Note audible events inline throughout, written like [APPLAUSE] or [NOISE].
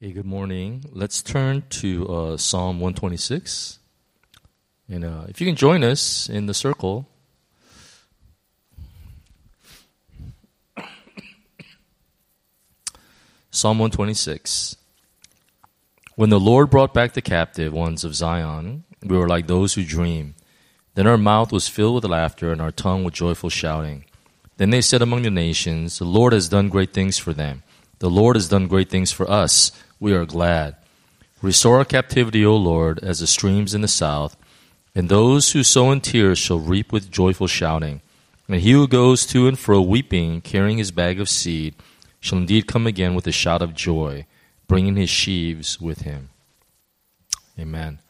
Hey, good morning. Let's turn to uh, Psalm 126. And uh, if you can join us in the circle. Psalm 126. When the Lord brought back the captive ones of Zion, we were like those who dream. Then our mouth was filled with laughter and our tongue with joyful shouting. Then they said among the nations, The Lord has done great things for them. The Lord has done great things for us we are glad. Restore our captivity, O Lord, as the streams in the south, and those who sow in tears shall reap with joyful shouting. And he who goes to and fro weeping, carrying his bag of seed, shall indeed come again with a shout of joy, bringing his sheaves with him. Amen.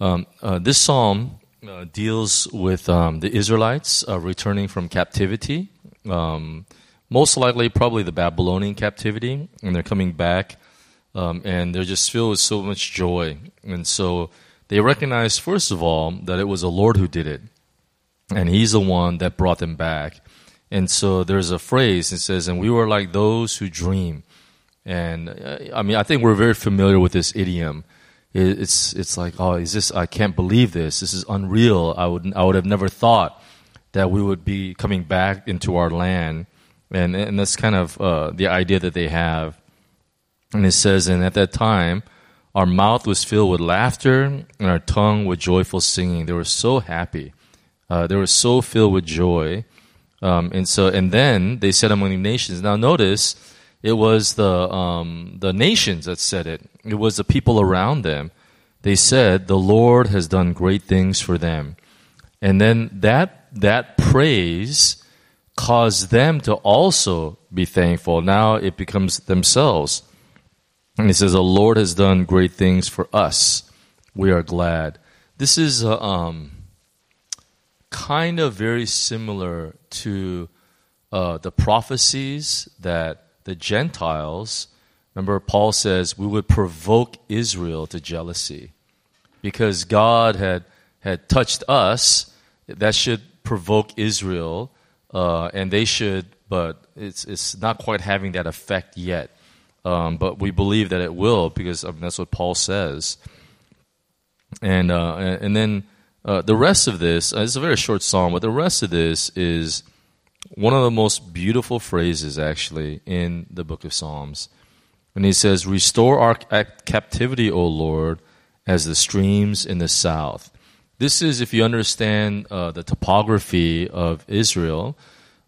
Um, uh, this psalm uh, deals with um, the Israelites uh, returning from captivity, um, most likely probably the Babylonian captivity, and they're coming back um, and they're just filled with so much joy. And so they recognize, first of all, that it was the Lord who did it, and He's the one that brought them back. And so there's a phrase that says, "And we were like those who dream." And uh, I mean, I think we're very familiar with this idiom. It's it's like, oh, is this? I can't believe this. This is unreal. I would I would have never thought that we would be coming back into our land, and and that's kind of uh, the idea that they have. And it says, and at that time, our mouth was filled with laughter and our tongue with joyful singing. They were so happy. Uh, they were so filled with joy. Um, and so, and then they said among the nations. Now, notice it was the um, the nations that said it. It was the people around them. They said, "The Lord has done great things for them," and then that that praise caused them to also be thankful. Now it becomes themselves. And he says, The Lord has done great things for us. We are glad. This is uh, um, kind of very similar to uh, the prophecies that the Gentiles, remember, Paul says, we would provoke Israel to jealousy. Because God had, had touched us, that should provoke Israel, uh, and they should, but it's, it's not quite having that effect yet. Um, but we believe that it will because I mean, that's what Paul says. And uh, and then uh, the rest of this uh, a very short psalm, but the rest of this is one of the most beautiful phrases actually in the book of Psalms. And he says, "Restore our captivity, O Lord, as the streams in the south." This is if you understand uh, the topography of Israel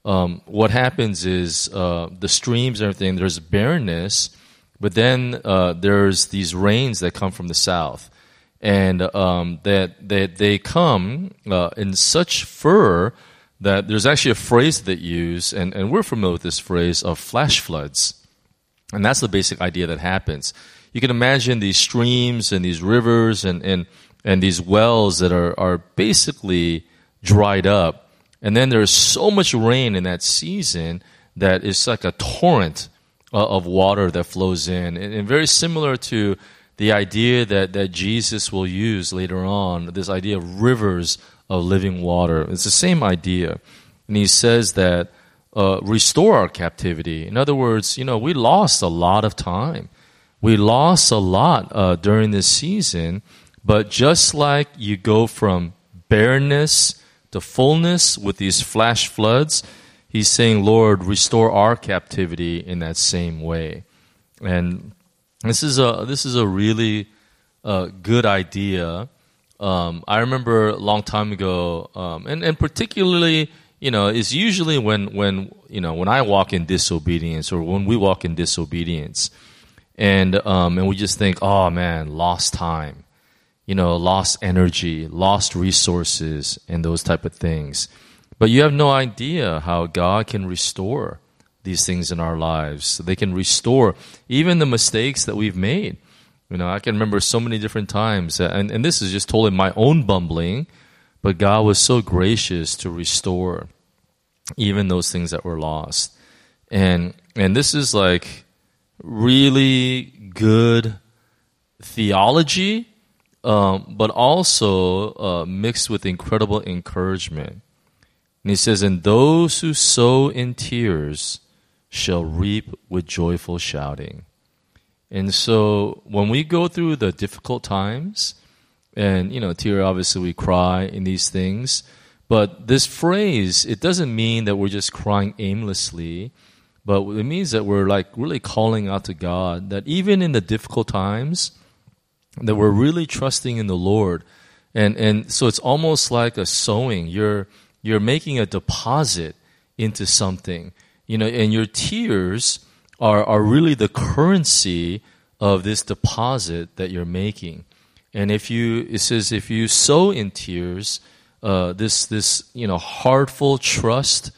um, what happens is uh, the streams and everything, there's barrenness, but then uh, there's these rains that come from the south. And um, that, that they come uh, in such fur that there's actually a phrase that use, and, and we're familiar with this phrase of flash floods. And that's the basic idea that happens. You can imagine these streams and these rivers and, and, and these wells that are, are basically dried up and then there's so much rain in that season that it's like a torrent uh, of water that flows in. And, very similar to the idea that, that Jesus will use later on, this idea of rivers of living water. It's the same idea. And he says that uh, restore our captivity. In other words, you know, we lost a lot of time. We lost a lot uh, during this season, but just like you go from barrenness the fullness with these flash floods, he's saying, Lord, restore our captivity in that same way. And this is a, this is a really uh, good idea. Um, I remember a long time ago, um, and, and particularly, you know, it's usually when, when, you know, when I walk in disobedience or when we walk in disobedience and, um, and we just think, oh man, lost time you know, lost energy, lost resources, and those type of things. But you have no idea how God can restore these things in our lives. They can restore even the mistakes that we've made. You know, I can remember so many different times, uh, and, and this is just totally my own bumbling, but God was so gracious to restore even those things that were lost. And and this is like really good theology um, but also uh, mixed with incredible encouragement. And he says, And those who sow in tears shall reap with joyful shouting. And so when we go through the difficult times, and you know, tear obviously we cry in these things, but this phrase it doesn't mean that we're just crying aimlessly, but it means that we're like really calling out to God that even in the difficult times, that we're really trusting in the Lord. And and so it's almost like a sowing. You're you're making a deposit into something. You know, and your tears are, are really the currency of this deposit that you're making. And if you, it says, if you sow in tears, uh, this, this, you know, heartful trust,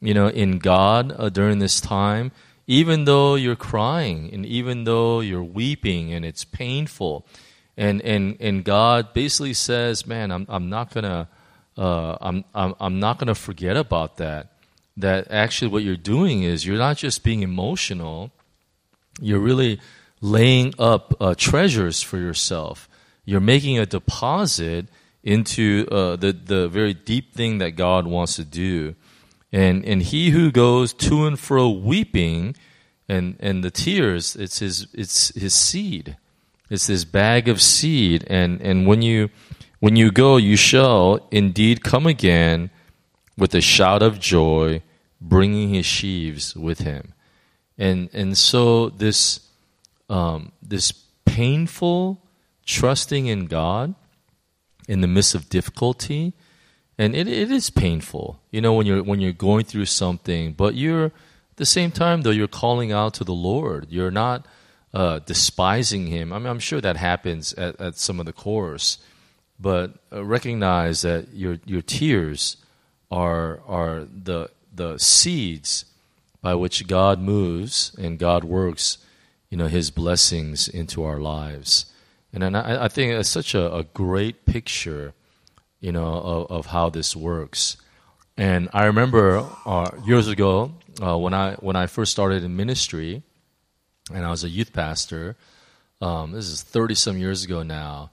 you know, in God uh, during this time, even though you're crying and even though you're weeping and it's painful, and and and God basically says, "Man, I'm I'm not gonna, uh, I'm I'm I'm not gonna forget about that." that actually what you're doing is you're not just being emotional, you're really laying up uh, treasures for yourself. You're making a deposit into uh, the, the very deep thing that God wants to do. And, and he who goes to and fro weeping and, and the tears, it's his, it's his seed. It's this bag of seed. And, and when, you, when you go, you shall indeed come again with a shout of joy, bringing his sheaves with him. And, and so this, um, this painful trusting in God in the midst of difficulty, and it, it is painful, you know, when you're, when you're going through something, but you're, at the same time, though, you're calling out to the Lord. You're not uh, despising Him. I mean, I'm sure that happens at, at some of the course, but uh, recognize that your, your tears are, are the, the seeds by which God moves and God works, you know, His blessings into our lives. And, and I, I think it's such a, a, great picture, you know, of, of, how this works. And I remember uh, years ago uh, when I when I first started in ministry, and I was a youth pastor. Um, this is thirty some years ago now,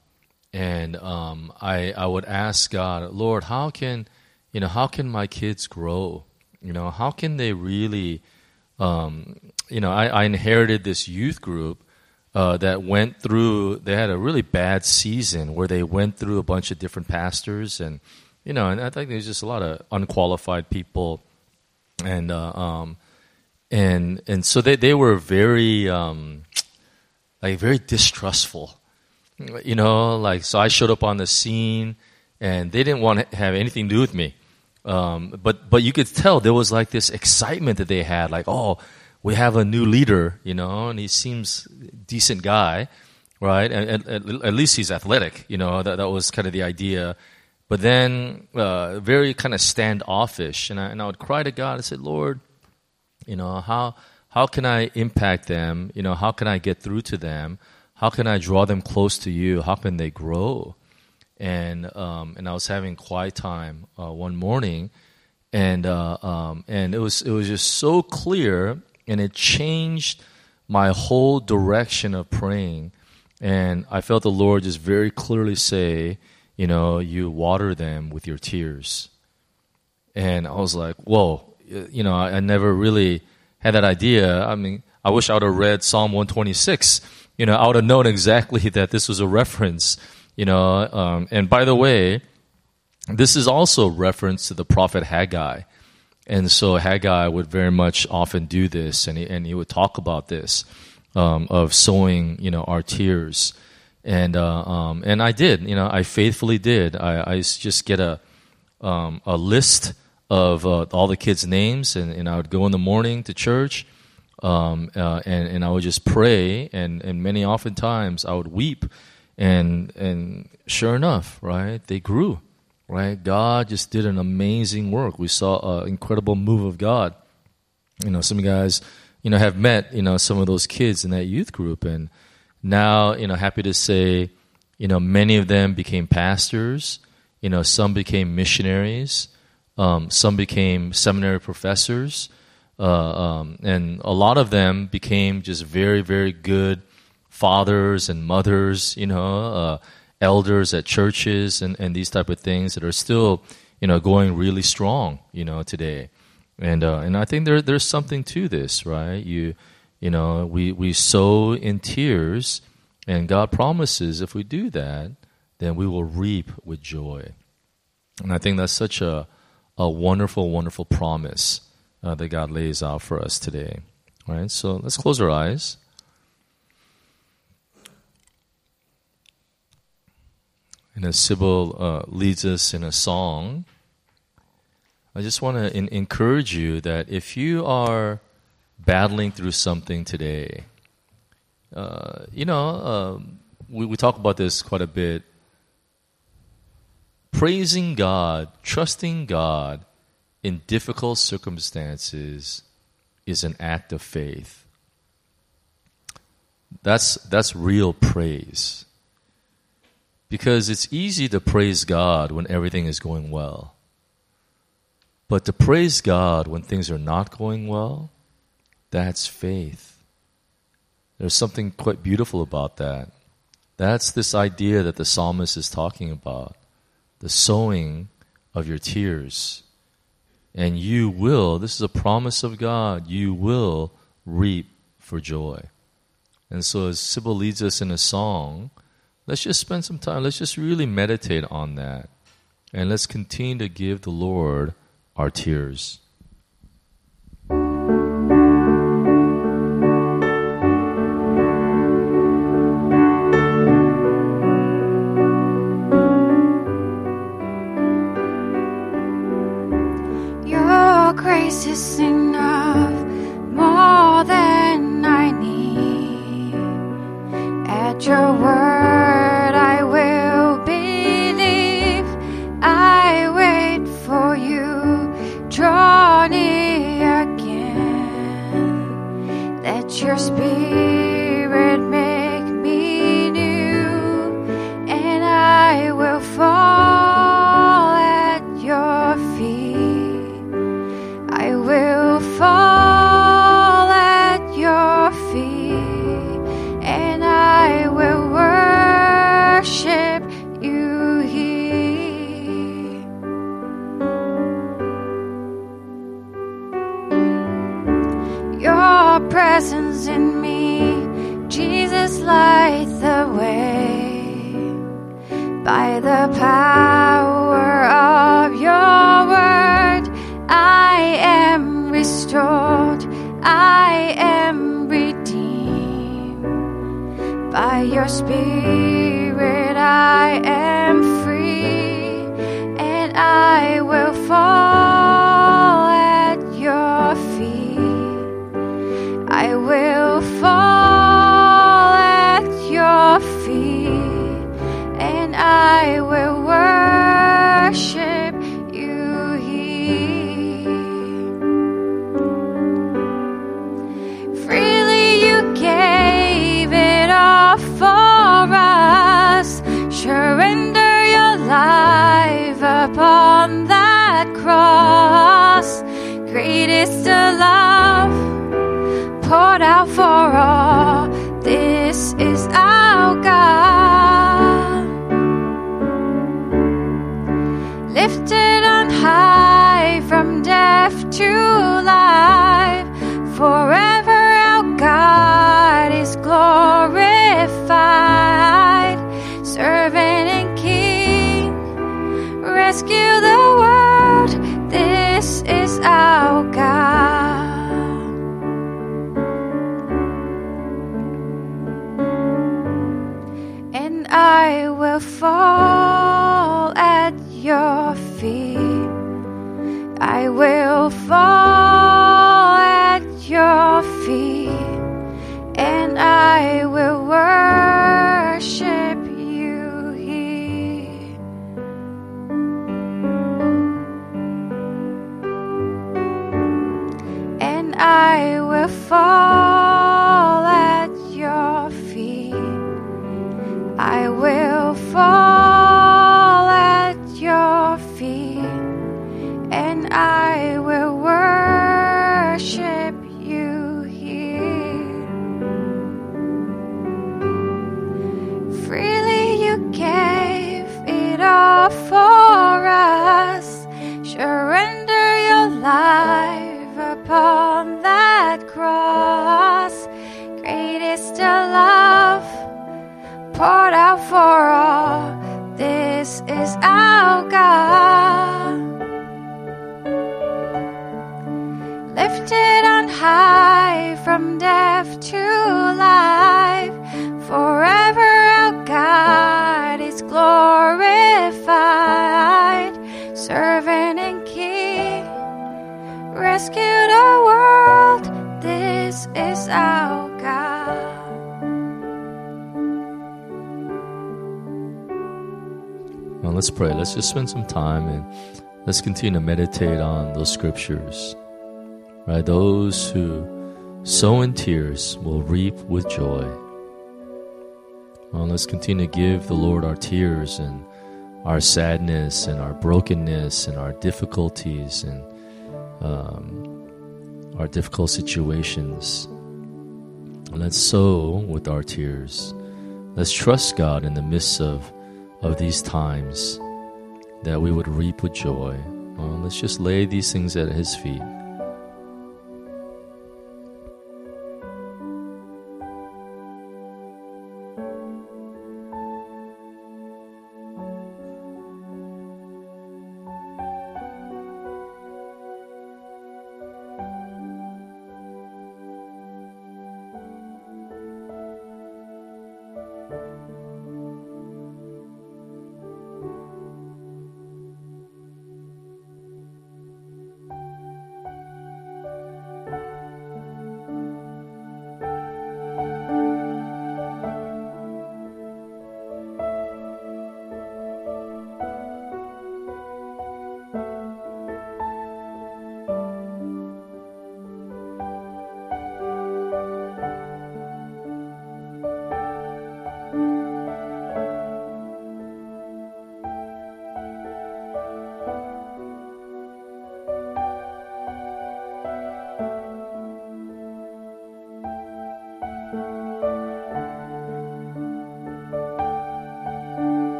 and um, I I would ask God, Lord, how can you know, how can my kids grow? You know, how can they really, um, you know, I, I, inherited this youth group uh, that went through, they had a really bad season where they went through a bunch of different pastors and, you know, and I think there's just a lot of unqualified people. And, uh, um, and, and so they, they were very, um, like very distrustful, you know, like, so I showed up on the scene and they didn't want to have anything to do with me. Um, but but you could tell there was like this excitement that they had, like oh, we have a new leader, you know, and he seems decent guy, right? And, and at least he's athletic, you know. That that was kind of the idea. But then uh, very kind of standoffish, and I, and I would cry to God. I said, Lord, you know how how can I impact them? You know how can I get through to them? How can I draw them close to you? How can they grow? and um, and I was having quiet time uh, one morning, and uh, um, and it was it was just so clear, and it changed my whole direction of praying, and I felt the Lord just very clearly say, you know, you water them with your tears, and I was like, whoa, you know, I, I never really had that idea. I mean, I wish I would have read Psalm one twenty six. You know, I would have known exactly [LAUGHS] that this was a reference you know, um, and by the way, this is also a reference to the prophet Haggai. And so Haggai would very much often do this, and he, and he would talk about this um, of sowing, you know, our tears. And uh, um, and I did, you know, I faithfully did. I, I just get a um, a list of uh, all the kids' names, and, and I would go in the morning to church, um, uh, and and I would just pray, and and many oftentimes I would weep and and sure enough, right, they grew, right. God just did an amazing work. We saw an incredible move of God. You know, some guys, you know, have met you know some of those kids in that youth group, and now you know, happy to say, you know, many of them became pastors. You know, some became missionaries. Um, some became seminary professors. Uh, um, and a lot of them became just very, very good fathers and mothers, you know, uh, elders at churches and, and these type of things that are still, you know, going really strong, you know, today. And uh, and I think there there's something to this, right? You You know, we, we sow in tears, and God promises if we do that, then we will reap with joy. And I think that's such a, a wonderful, wonderful promise uh, that God lays out for us today. Right, so let's close our eyes. And as Sybil uh, leads us in a song, I just want to in- encourage you that if you are battling through something today, uh, you know, uh, we, we talk about this quite a bit. Praising God, trusting God in difficult circumstances is an act of faith. That's, that's real praise. Because it's easy to praise God when everything is going well. But to praise God when things are not going well, that's faith. There's something quite beautiful about that. That's this idea that the psalmist is talking about the sowing of your tears. And you will, this is a promise of God, you will reap for joy. And so, as Sybil leads us in a song, let's just spend some time, let's just really meditate on that. And let's continue to give the Lord our tears. Your grace is your spirit, I am free, and I will fall at your feet. I will fall at your feet and I will Greatest of love poured out for all. Will fall at your feet. I will fall at your feet, and I will worship let's pray. Let's just spend some time and let's continue to meditate on those scriptures. Right? Those who sow in tears will reap with joy. Well, let's continue to give the Lord our tears and our sadness and our brokenness and our difficulties and um, our difficult situations. Let's sow with our tears. Let's trust God in the midst of, of these times that we would reap with joy. Well, let's just lay these things at His feet.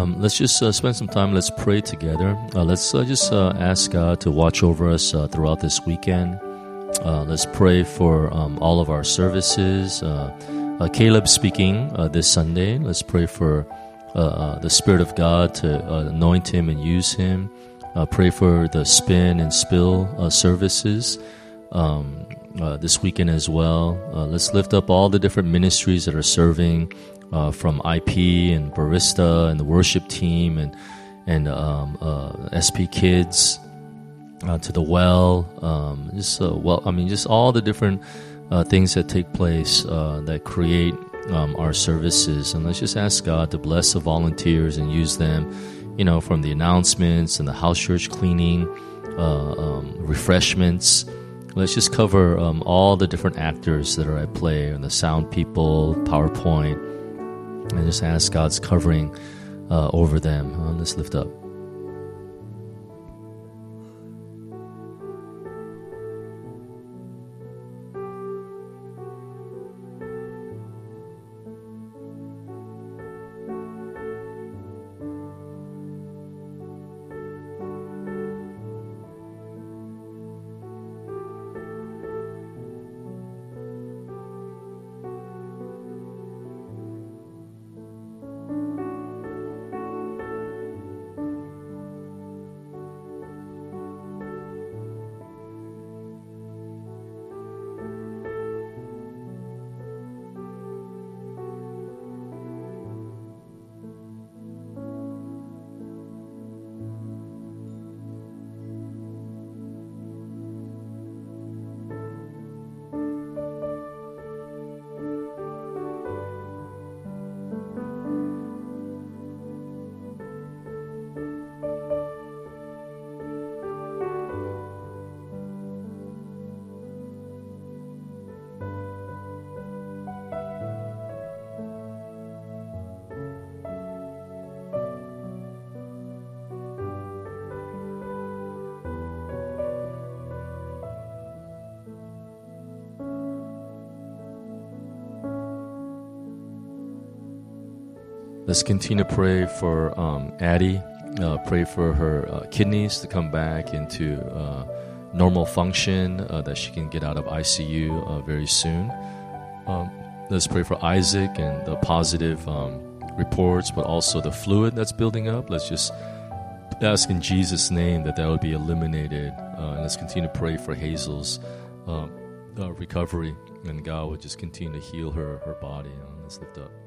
Um, let's just uh, spend some time. Let's pray together. Uh, let's uh, just uh, ask God to watch over us uh, throughout this weekend. Uh, let's pray for um, all of our services. Caleb speaking this Sunday. Let's pray for the Spirit of God to anoint him and use him. pray for the spin and spill services. Um, this weekend as well. let's lift up all the different ministries that are serving uh, from IP and barista and the worship team and and um, uh, SP Kids uh, to the well, um, just uh, well, I mean, just all the different uh, things that take place uh, that create um, our services, and let's just ask God to bless the volunteers and use them, you know, from the announcements and the house church cleaning, um, refreshments. Let's just cover um, all the different actors that are at play, and the sound people, PowerPoint, and just ask God's covering uh, over them. Uh, let's lift up. Let's continue to pray for um, Addie. Uh, pray for her uh, kidneys to come back into uh, normal function, uh, that she can get out of ICU uh, very soon. Um, let's pray for Isaac and the positive um, reports, but also the fluid that's building up. Let's just ask in Jesus' name that that would be eliminated. Uh, and let's continue to pray for Hazel's recovery, and God would just continue to heal her her body. Let's lift up.